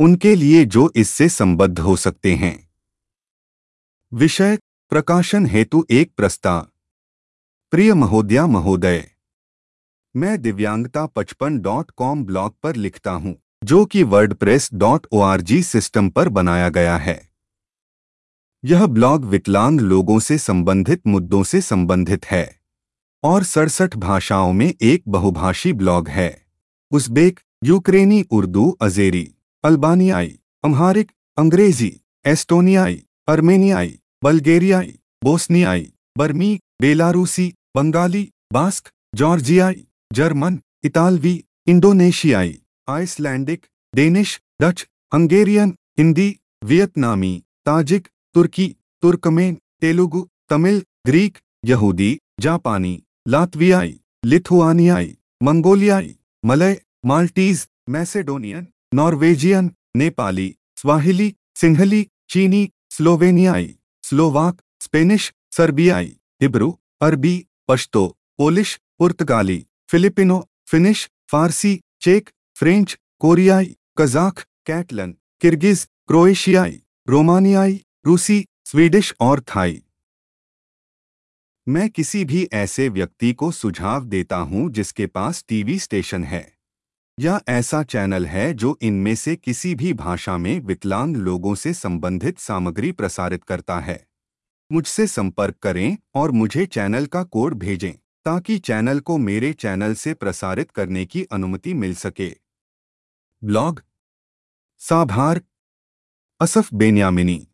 उनके लिए जो इससे संबद्ध हो सकते हैं। विषय, प्रकाशन हेतु एक प्रस्ताव। प्रिय महोदया महोदय, मैं दिव्यांगता पचपन डॉट कॉम ब्लॉग पर लिखता हूँ, जो कि वर्डप्रेस डॉट ओआरजी सिस्टम पर बनाया गया है। यह ब्लॉग विकलांग लोगों से संबंधित मुद्दों से संबंधित है, और सड़सठ भाषाओं में एक बहुभाषी ब्लॉग है। उज्बेक, यूक्रेनी उर्दू अजेरी। अल्बानियाई अम्हारिक अंग्रेज़ी एस्टोनियाई अर्मेनियाई बल्गेरियाई बोस्नियाई बर्मी बेलारूसी बंगाली बास्क जॉर्जियाई जर्मन इतालवी इंडोनेशियाई Icelandic Danish Dutch Hungarian Hindi वियतनामी Tajik तुर्की तुर्कमेन तेलुगु तमिल ग्रीक यहूदी जापानी लातवियाई लिथुआनियाई मंगोलियाई Malay Maltese Macedonian Norwegian, Nepali, Swahili Sinhali चीनी, स्लोवेनियाई, स्लोवाक, स्पेनिश, सर्बियाई, हिब्रू, अरबी, पश्तो, पोलिश, पुर्तगाली, फिलिपिनो, फिनिश, फारसी, चेक, फ्रेंच, कोरियाई, कजाक, कैटलन, किर्गिज, क्रोएशियाई, रोमानियाई, रूसी, स्वीडिश और थाई। मैं किसी भी ऐसे व्यक्ति को सुझाव देता हूँ जिसके पास टीवी स्टेशन है। या ऐसा चैनल है जो इनमें से किसी भी भाषा में विकलांग लोगों से संबंधित सामग्री प्रसारित करता है। मुझसे संपर्क करें और मुझे चैनल का कोड भेजें, ताकि चैनल को मेरे चैनल से प्रसारित करने की अनुमति मिल सके। ब्लॉग साभार, असफ बेन्यामिनी।